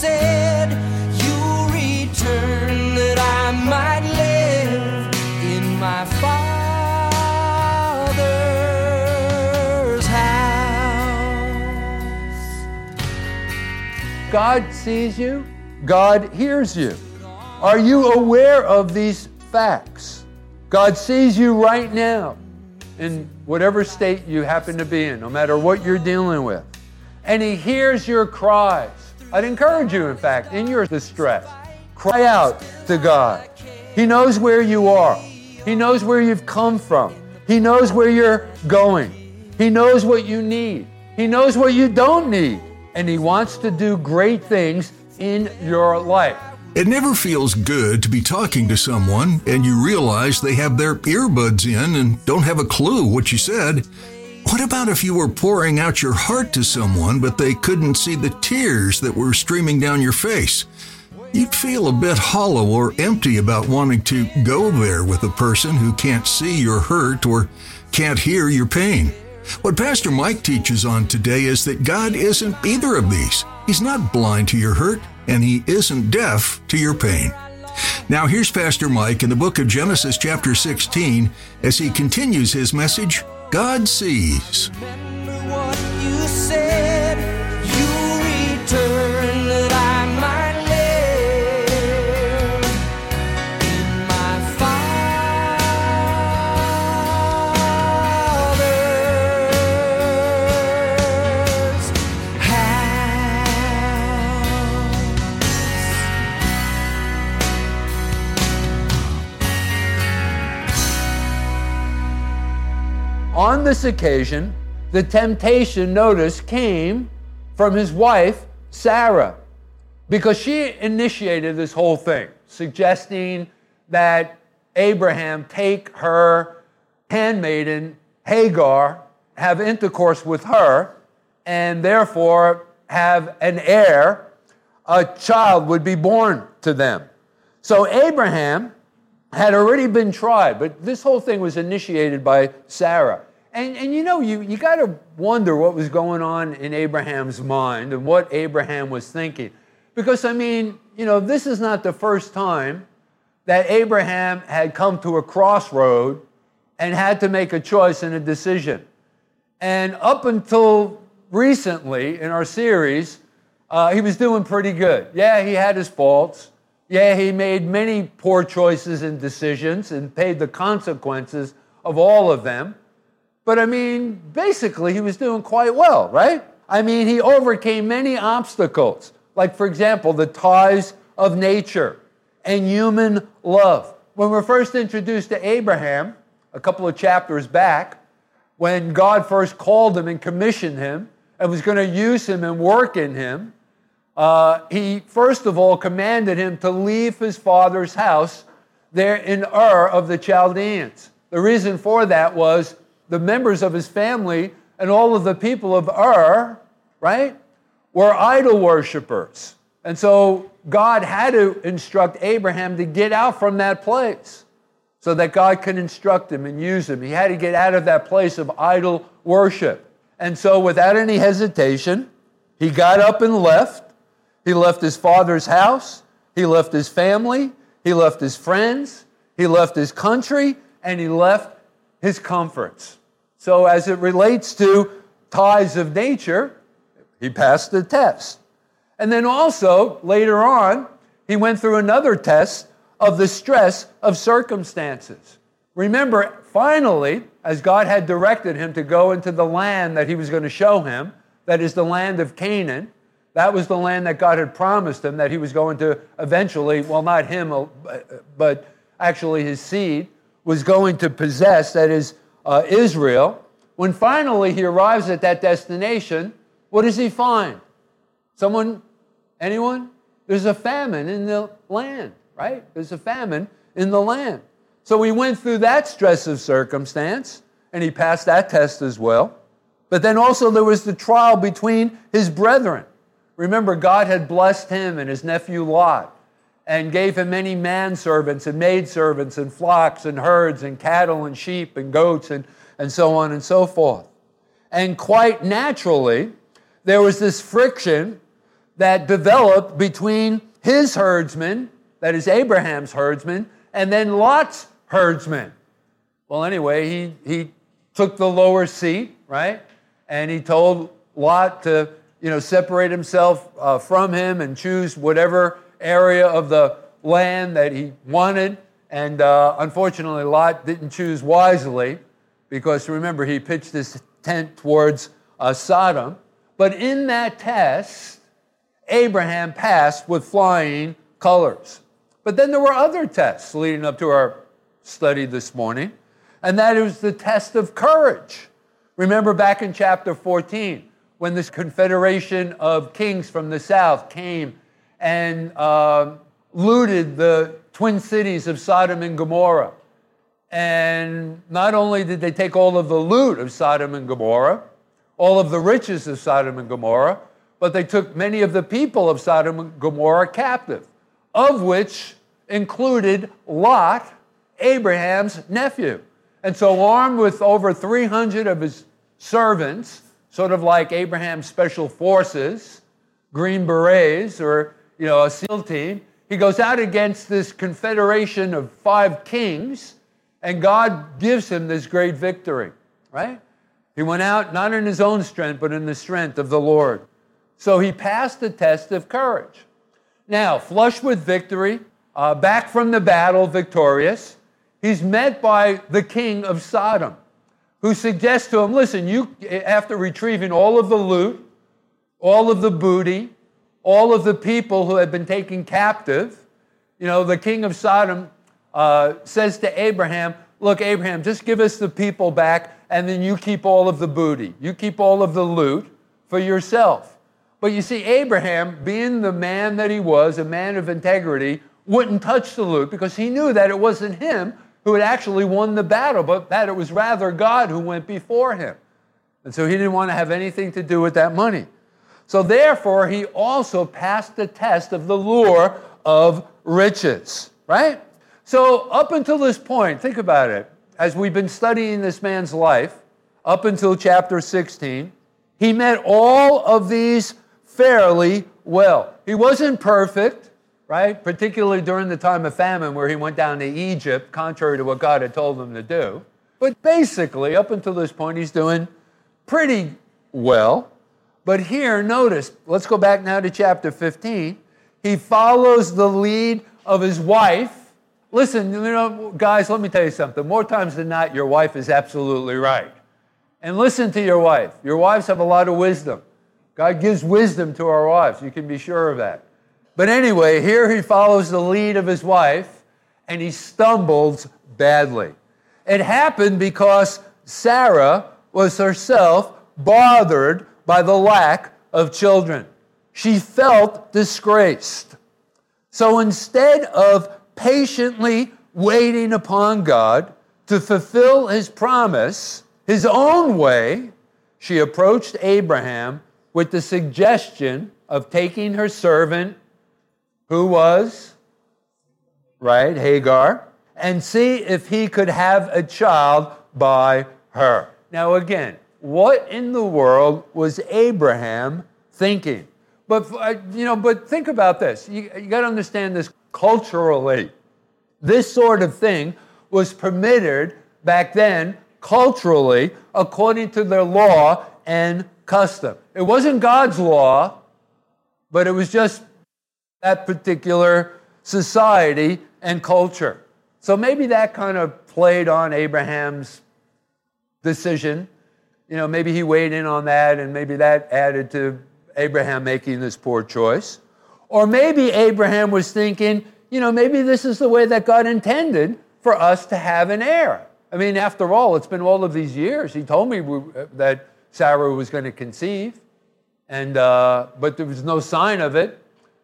said. Return that I might live in my Father's house. God sees you, God hears you. Are you aware of these facts? God sees you right now in whatever state you happen to be in, no matter what you're dealing with. And He hears your cries. I'd encourage you, in fact, in your distress, cry out to God. He knows where you are, He knows where you've come from, He knows where you're going, He knows what you need, He knows what you don't need, and He wants to do great things in your life. It never feels good to be talking to someone and you realize they have their earbuds in and don't have a clue what you said. What about if you were pouring out your heart to someone but they couldn't see the tears that were streaming down your face? You'd feel a bit hollow or empty about wanting to go there with a person who can't see your hurt or can't hear your pain. What Pastor Mike teaches on today is that God isn't either of these. He's not blind to your hurt, and He isn't deaf to your pain. Now, here's Pastor Mike in the book of Genesis, chapter 16, as he continues his message God sees. On this occasion, the temptation, notice, came from his wife, Sarah, because she initiated this whole thing, suggesting that Abraham take her handmaiden, Hagar, have intercourse with her, and therefore have an heir, a child would be born to them. So Abraham had already been tried, but this whole thing was initiated by Sarah. And, and you know, you, you got to wonder what was going on in Abraham's mind and what Abraham was thinking. Because, I mean, you know, this is not the first time that Abraham had come to a crossroad and had to make a choice and a decision. And up until recently in our series, uh, he was doing pretty good. Yeah, he had his faults. Yeah, he made many poor choices and decisions and paid the consequences of all of them. But I mean, basically, he was doing quite well, right? I mean, he overcame many obstacles, like, for example, the ties of nature and human love. When we're first introduced to Abraham, a couple of chapters back, when God first called him and commissioned him and was going to use him and work in him, uh, he first of all commanded him to leave his father's house there in Ur of the Chaldeans. The reason for that was the members of his family and all of the people of Ur, right, were idol worshippers. And so God had to instruct Abraham to get out from that place so that God could instruct him and use him. He had to get out of that place of idol worship. And so, without any hesitation, he got up and left. He left his father's house, he left his family, he left his friends, he left his country, and he left his comforts. So, as it relates to ties of nature, he passed the test. And then also, later on, he went through another test of the stress of circumstances. Remember, finally, as God had directed him to go into the land that he was going to show him, that is the land of Canaan, that was the land that God had promised him that he was going to eventually, well, not him, uh, but actually his seed, was going to possess, that is uh, Israel. When finally he arrives at that destination, what does he find? Someone, anyone? There's a famine in the land, right? There's a famine in the land. So he went through that stress of circumstance and he passed that test as well. But then also there was the trial between his brethren. Remember, God had blessed him and his nephew Lot and gave him many manservants and maidservants and flocks and herds and cattle and sheep and goats and, and so on and so forth. And quite naturally, there was this friction that developed between his herdsmen, that is Abraham's herdsmen, and then Lot's herdsmen. Well, anyway, he, he took the lower seat, right? And he told Lot to, you know, separate himself uh, from him and choose whatever area of the land that he wanted. And uh, unfortunately, Lot didn't choose wisely because remember, he pitched his tent towards uh, Sodom. But in that test, Abraham passed with flying colors. But then there were other tests leading up to our study this morning, and that is the test of courage. Remember back in chapter 14 when this confederation of kings from the south came and uh, looted the twin cities of Sodom and Gomorrah. And not only did they take all of the loot of Sodom and Gomorrah, all of the riches of Sodom and Gomorrah, but they took many of the people of Sodom and Gomorrah captive, of which included Lot, Abraham's nephew. And so, armed with over 300 of his servants, sort of like Abraham's special forces, Green Berets, or you know, a SEAL team, he goes out against this confederation of five kings, and God gives him this great victory, right? He went out not in his own strength, but in the strength of the Lord. So he passed the test of courage. Now, flushed with victory, uh, back from the battle, victorious, he's met by the king of Sodom, who suggests to him, listen, you, after retrieving all of the loot, all of the booty, all of the people who had been taken captive, you know, the king of Sodom uh, says to Abraham, Look, Abraham, just give us the people back, and then you keep all of the booty. You keep all of the loot for yourself. But you see, Abraham, being the man that he was, a man of integrity, wouldn't touch the loot because he knew that it wasn't him who had actually won the battle, but that it was rather God who went before him. And so he didn't want to have anything to do with that money. So therefore, he also passed the test of the lure of riches, right? So up until this point, think about it. As we've been studying this man's life, up until chapter 16, he met all of these fairly well. He wasn't perfect, right? Particularly during the time of famine where he went down to Egypt, contrary to what God had told him to do. But basically, up until this point, he's doing pretty well. But here, notice, let's go back now to chapter 15. He follows the lead of his wife. Listen, you know, guys, let me tell you something. More times than not, your wife is absolutely right. And listen to your wife. Your wives have a lot of wisdom. God gives wisdom to our wives. You can be sure of that. But anyway, here he follows the lead of his wife and he stumbles badly. It happened because Sarah was herself bothered by the lack of children. She felt disgraced. So instead of patiently waiting upon God to fulfill his promise his own way, she approached Abraham with the suggestion of taking her servant, who was, right, Hagar, and see if he could have a child by her. Now, again, what in the world was Abraham thinking? But, uh, you know, but think about this. You, you got to understand this culturally. This sort of thing was permitted back then culturally according to their law and custom. It wasn't God's law, but it was just that particular society and culture. So maybe that kind of played on Abraham's decision. You know, maybe he weighed in on that, and maybe that added to Abraham making this poor choice. Or maybe Abraham was thinking, you know, maybe this is the way that God intended for us to have an heir. I mean, after all, it's been all of these years. He told me that Sarah was going to conceive. And, uh, but there was no sign of it.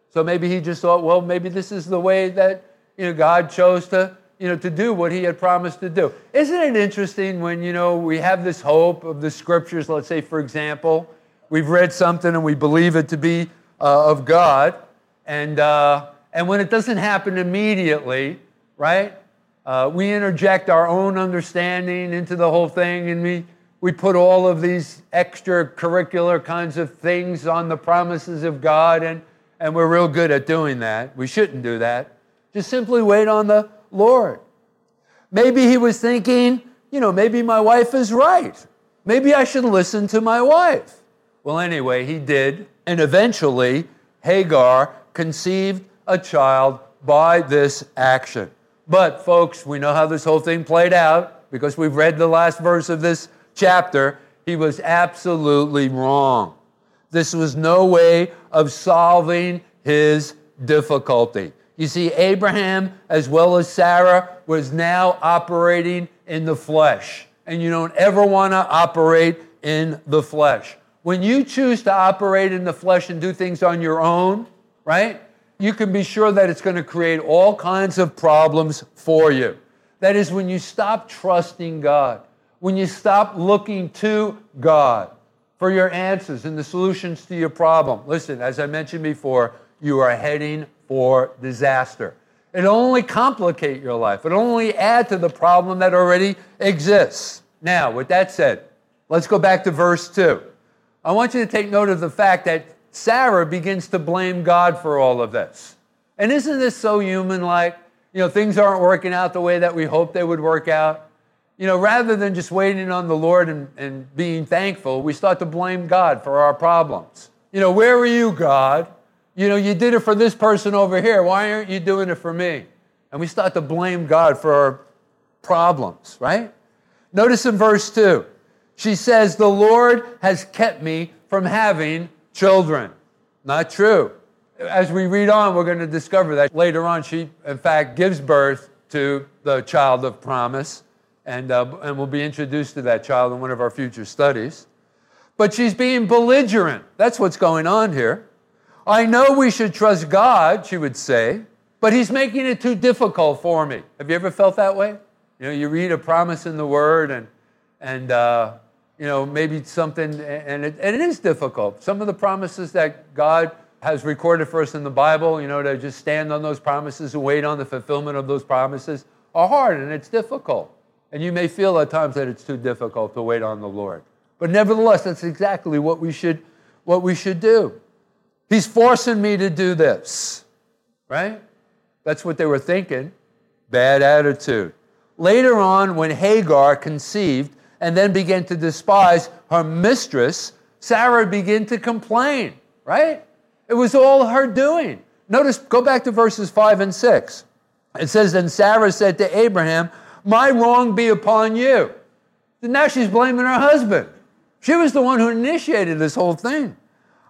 So maybe he just thought, well, maybe this is the way that you know, God chose to, you know, to do what he had promised to do. Isn't it interesting when, you know, we have this hope of the scriptures, let's say, for example, we've read something and we believe it to be uh, of God, and, uh, and when it doesn't happen immediately, right, uh, we interject our own understanding into the whole thing and we, we put all of these extracurricular kinds of things on the promises of God, and, and we're real good at doing that. We shouldn't do that. Just simply wait on the Lord. Maybe he was thinking, you know, maybe my wife is right. Maybe I should listen to my wife. Well, anyway, he did. And eventually, Hagar conceived a child by this action. But, folks, we know how this whole thing played out because we've read the last verse of this chapter. He was absolutely wrong. This was no way of solving his difficulty. You see, Abraham, as well as Sarah, was now operating in the flesh. And you don't ever want to operate in the flesh. When you choose to operate in the flesh and do things on your own, right, you can be sure that it's going to create all kinds of problems for you. That is, when you stop trusting God, when you stop looking to God for your answers and the solutions to your problem. Listen, as I mentioned before, you are heading for disaster. It'll only complicate your life. It'll only add to the problem that already exists. Now, with that said, let's go back to verse 2. I want you to take note of the fact that Sarah begins to blame God for all of this. And isn't this so human like? You know, things aren't working out the way that we hoped they would work out. You know, rather than just waiting on the Lord and, and being thankful, we start to blame God for our problems. You know, where were you, God? You know, you did it for this person over here. Why aren't you doing it for me? And we start to blame God for our problems, right? Notice in verse 2, she says, The Lord has kept me from having children. Not true. As we read on, we're going to discover that later on, she, in fact, gives birth to the child of promise, and, uh, and we'll be introduced to that child in one of our future studies. But she's being belligerent. That's what's going on here. I know we should trust God, she would say, but He's making it too difficult for me. Have you ever felt that way? You know, you read a promise in the Word and, and uh, you know, maybe something, and it, and it is difficult. Some of the promises that God has recorded for us in the Bible, you know, to just stand on those promises and wait on the fulfillment of those promises are hard and it's difficult. And you may feel at times that it's too difficult to wait on the Lord. But nevertheless, that's exactly what we should, what we should do. He's forcing me to do this, right? That's what they were thinking. Bad attitude. Later on, when Hagar conceived and then began to despise her mistress, Sarah began to complain, right? It was all her doing. Notice, go back to verses 5 and 6. It says, Then Sarah said to Abraham, My wrong be upon you. And now she's blaming her husband. She was the one who initiated this whole thing.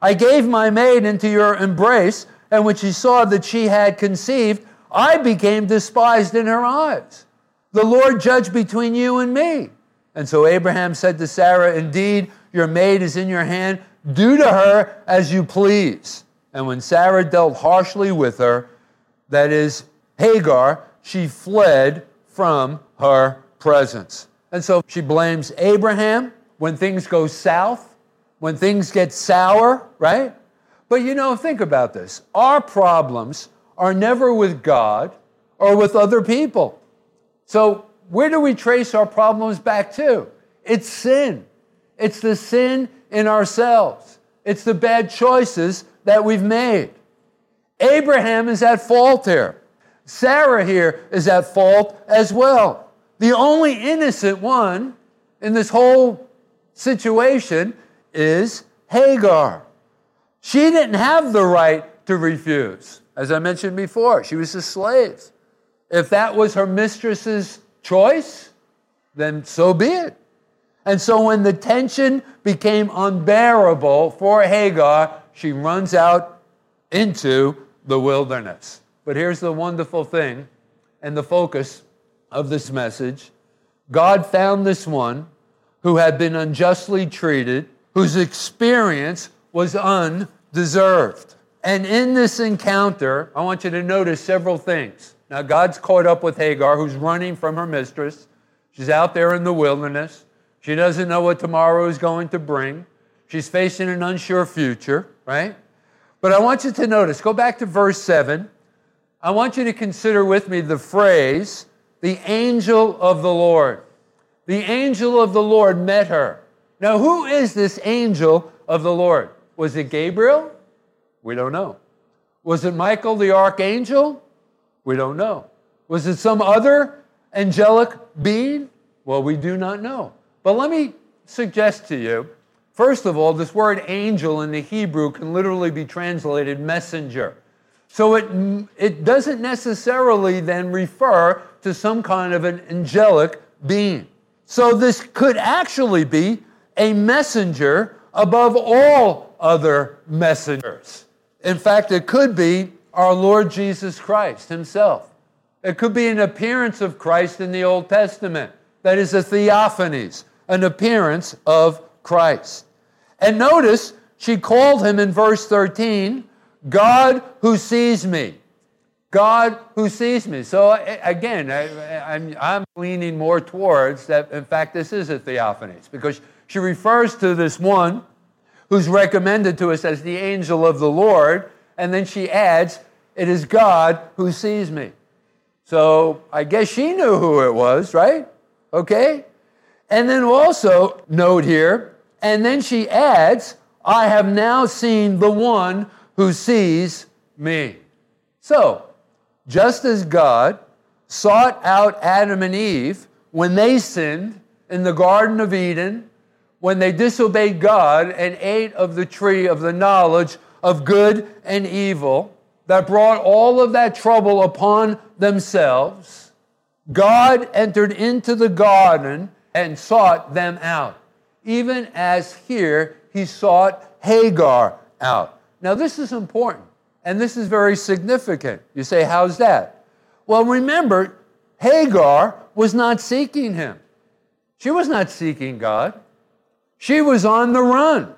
I gave my maid into your embrace, and when she saw that she had conceived, I became despised in her eyes. The Lord judge between you and me. And so Abraham said to Sarah, Indeed, your maid is in your hand. Do to her as you please. And when Sarah dealt harshly with her, that is Hagar, she fled from her presence. And so she blames Abraham when things go south when things get sour, right? But you know, think about this. Our problems are never with God or with other people. So, where do we trace our problems back to? It's sin. It's the sin in ourselves. It's the bad choices that we've made. Abraham is at fault here. Sarah here is at fault as well. The only innocent one in this whole situation is Hagar. She didn't have the right to refuse. As I mentioned before, she was a slave. If that was her mistress's choice, then so be it. And so when the tension became unbearable for Hagar, she runs out into the wilderness. But here's the wonderful thing and the focus of this message God found this one who had been unjustly treated whose experience was undeserved. And in this encounter, I want you to notice several things. Now, God's caught up with Hagar, who's running from her mistress. She's out there in the wilderness. She doesn't know what tomorrow is going to bring. She's facing an unsure future, right? But I want you to notice, go back to verse 7. I want you to consider with me the phrase, the angel of the Lord. The angel of the Lord met her. Now, who is this angel of the Lord? Was it Gabriel? We don't know. Was it Michael the archangel? We don't know. Was it some other angelic being? Well, we do not know. But let me suggest to you first of all, this word angel in the Hebrew can literally be translated messenger. So it, it doesn't necessarily then refer to some kind of an angelic being. So this could actually be a messenger above all other messengers. In fact, it could be our Lord Jesus Christ himself. It could be an appearance of Christ in the Old Testament. That is a theophanies, an appearance of Christ. And notice she called him in verse 13, God who sees me. God who sees me. So again, I, am leaning more towards that. In fact, this is a theophanies because she refers to this one who's recommended to us as the angel of the Lord, and then she adds, It is God who sees me. So I guess she knew who it was, right? Okay? And then also, note here, and then she adds, I have now seen the one who sees me. So, just as God sought out Adam and Eve when they sinned in the Garden of Eden, when they disobeyed God and ate of the tree of the knowledge of good and evil, that brought all of that trouble upon themselves, God entered into the garden and sought them out, even as here he sought Hagar out. Now, this is important. And this is very significant. You say, how's that? Well, remember, Hagar was not seeking him. She was not seeking God. She was on the run.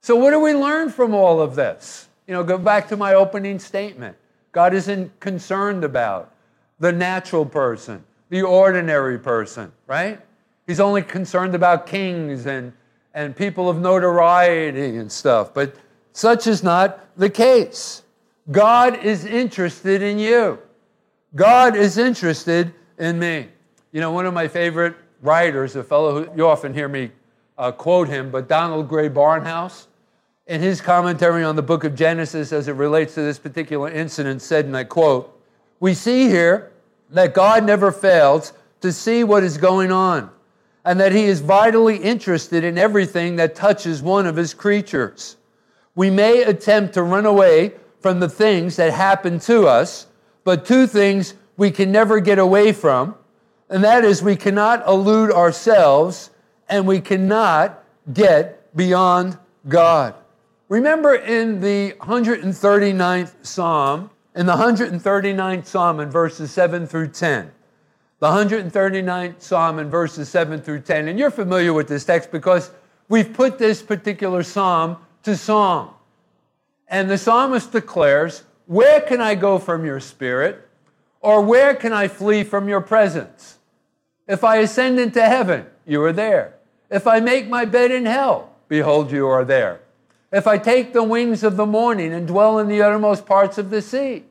So, what do we learn from all of this? You know, go back to my opening statement. God isn't concerned about the natural person, the ordinary person, right? He's only concerned about kings and, and people of notoriety and stuff. But such is not the case. God is interested in you. God is interested in me. You know, one of my favorite writers, a fellow who you often hear me uh, quote him, but Donald Grey Barnhouse, in his commentary on the book of Genesis as it relates to this particular incident, said, and I quote, We see here that God never fails to see what is going on, and that he is vitally interested in everything that touches one of his creatures. We may attempt to run away from the things that happen to us, but two things we can never get away from, and that is we cannot elude ourselves and we cannot get beyond God. Remember in the 139th Psalm, in the 139th Psalm in verses 7 through 10, the 139th Psalm in verses 7 through 10, and you're familiar with this text because we've put this particular Psalm to song. And the psalmist declares, Where can I go from your spirit? Or where can I flee from your presence? If I ascend into heaven, you are there. If I make my bed in hell, behold, you are there. If I take the wings of the morning and dwell in the uttermost parts of the sea,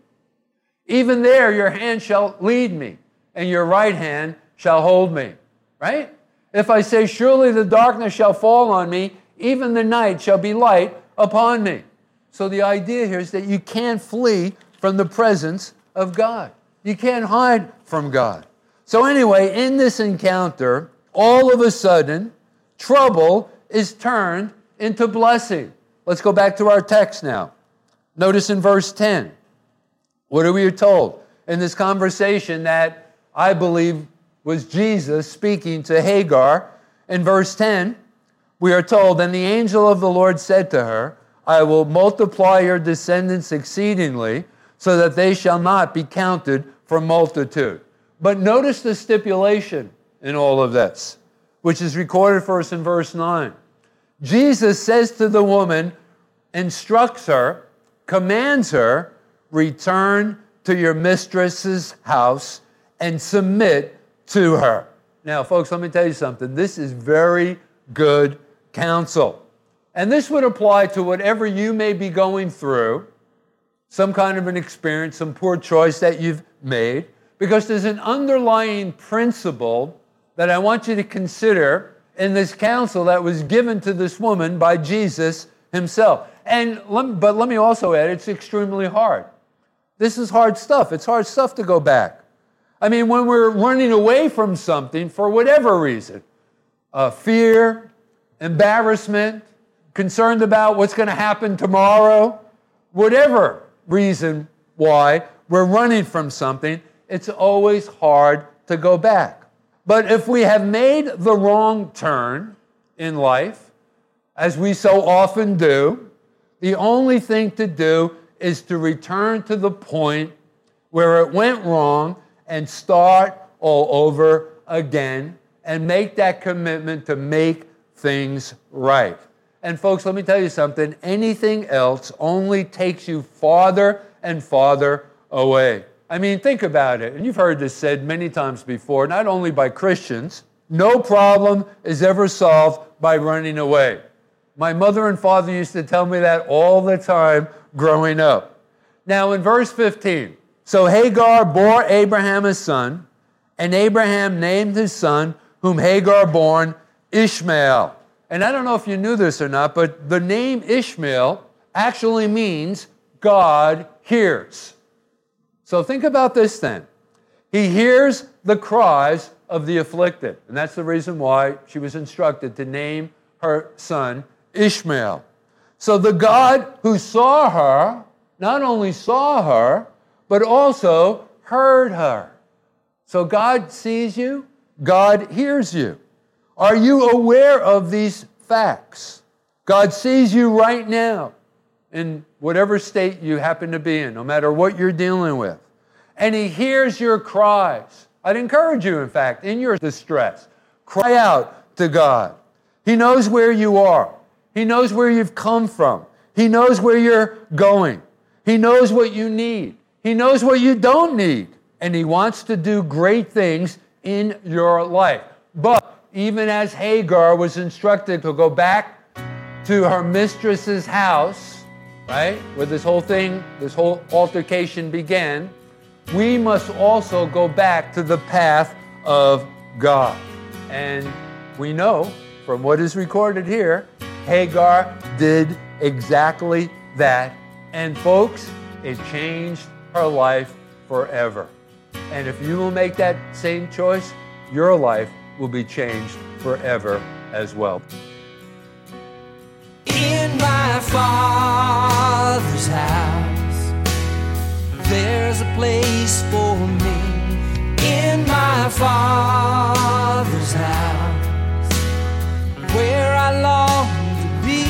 even there your hand shall lead me, and your right hand shall hold me. Right? If I say, Surely the darkness shall fall on me, even the night shall be light upon me. So the idea here is that you can't flee from the presence of God. You can't hide from God. So, anyway, in this encounter, all of a sudden, trouble is turned into blessing. Let's go back to our text now. Notice in verse 10, what are we told? In this conversation that I believe was Jesus speaking to Hagar, in verse 10, we are told, And the angel of the Lord said to her, I will multiply your descendants exceedingly, so that they shall not be counted for multitude. But notice the stipulation in all of this, which is recorded for us in verse 9. Jesus says to the woman, instructs her, commands her, return to your mistress's house and submit to her. Now, folks, let me tell you something. This is very good counsel. And this would apply to whatever you may be going through, some kind of an experience, some poor choice that you've made, because there's an underlying principle that I want you to consider in this counsel that was given to this woman by Jesus himself. And let, but let me also add, it's extremely hard. This is hard stuff. It's hard stuff to go back. I mean, when we're running away from something for whatever reason, uh, fear, embarrassment, concerned about what's going to happen tomorrow, whatever reason why we're running from something, it's always hard to go back. But if we have made the wrong turn in life, as we so often do, the only thing to do is to return to the point where it went wrong and start all over again and make that commitment to make things right. And folks, let me tell you something anything else only takes you farther and farther away. I mean, think about it. And you've heard this said many times before, not only by Christians. No problem is ever solved by running away. My mother and father used to tell me that all the time growing up. Now, in verse 15, so Hagar bore Abraham a son, and Abraham named his son, whom Hagar born, Ishmael. And I don't know if you knew this or not, but the name Ishmael actually means God hears. So think about this then. He hears the cries of the afflicted. And that's the reason why she was instructed to name her son Ishmael. So the God who saw her not only saw her, but also heard her. So God sees you, God hears you. Are you aware of these facts? God sees you right now in whatever state you happen to be in, no matter what you're dealing with. And He hears your cries. I'd encourage you, in fact, in your distress, cry out to God. He knows where you are, He knows where you've come from, He knows where you're going, He knows what you need, He knows what you don't need, and He wants to do great things in your life. But even as Hagar was instructed to go back to her mistress's house, right, where this whole thing, this whole altercation began, we must also go back to the path of God. And we know from what is recorded here, Hagar did exactly that. And folks, it changed her life forever. And if you will make that same choice, your life will be changed forever as well. My father's house, there's a place for me. In my father's house, where I long to be.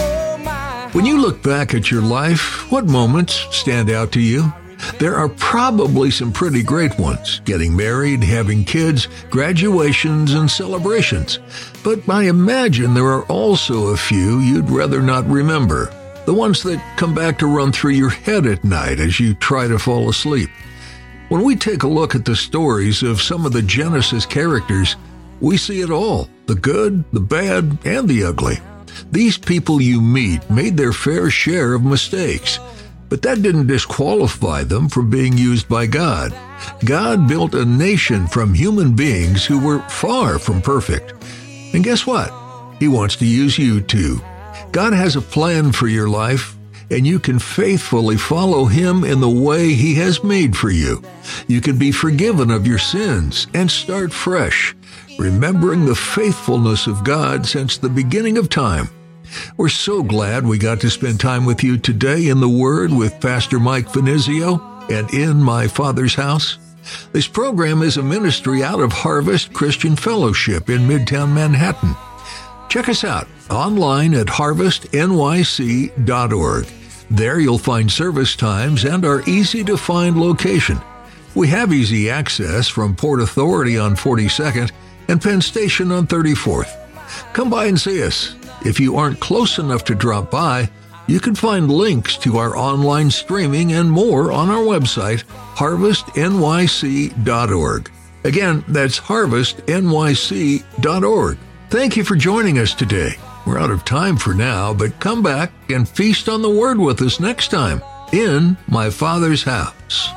Oh, When you look back at your life, what moments stand out to you? There are probably some pretty great ones getting married, having kids, graduations, and celebrations. But I imagine there are also a few you'd rather not remember. The ones that come back to run through your head at night as you try to fall asleep. When we take a look at the stories of some of the Genesis characters, we see it all the good, the bad, and the ugly. These people you meet made their fair share of mistakes. But that didn't disqualify them from being used by God. God built a nation from human beings who were far from perfect. And guess what? He wants to use you too. God has a plan for your life, and you can faithfully follow Him in the way He has made for you. You can be forgiven of your sins and start fresh, remembering the faithfulness of God since the beginning of time. We're so glad we got to spend time with you today in the Word with Pastor Mike Finizio and in my Father's house. This program is a ministry out of Harvest Christian Fellowship in Midtown Manhattan. Check us out online at harvestnyc.org. There you'll find service times and our easy to find location. We have easy access from Port Authority on 42nd and Penn Station on 34th. Come by and see us. If you aren't close enough to drop by, you can find links to our online streaming and more on our website, harvestnyc.org. Again, that's harvestnyc.org. Thank you for joining us today. We're out of time for now, but come back and feast on the Word with us next time in my Father's house.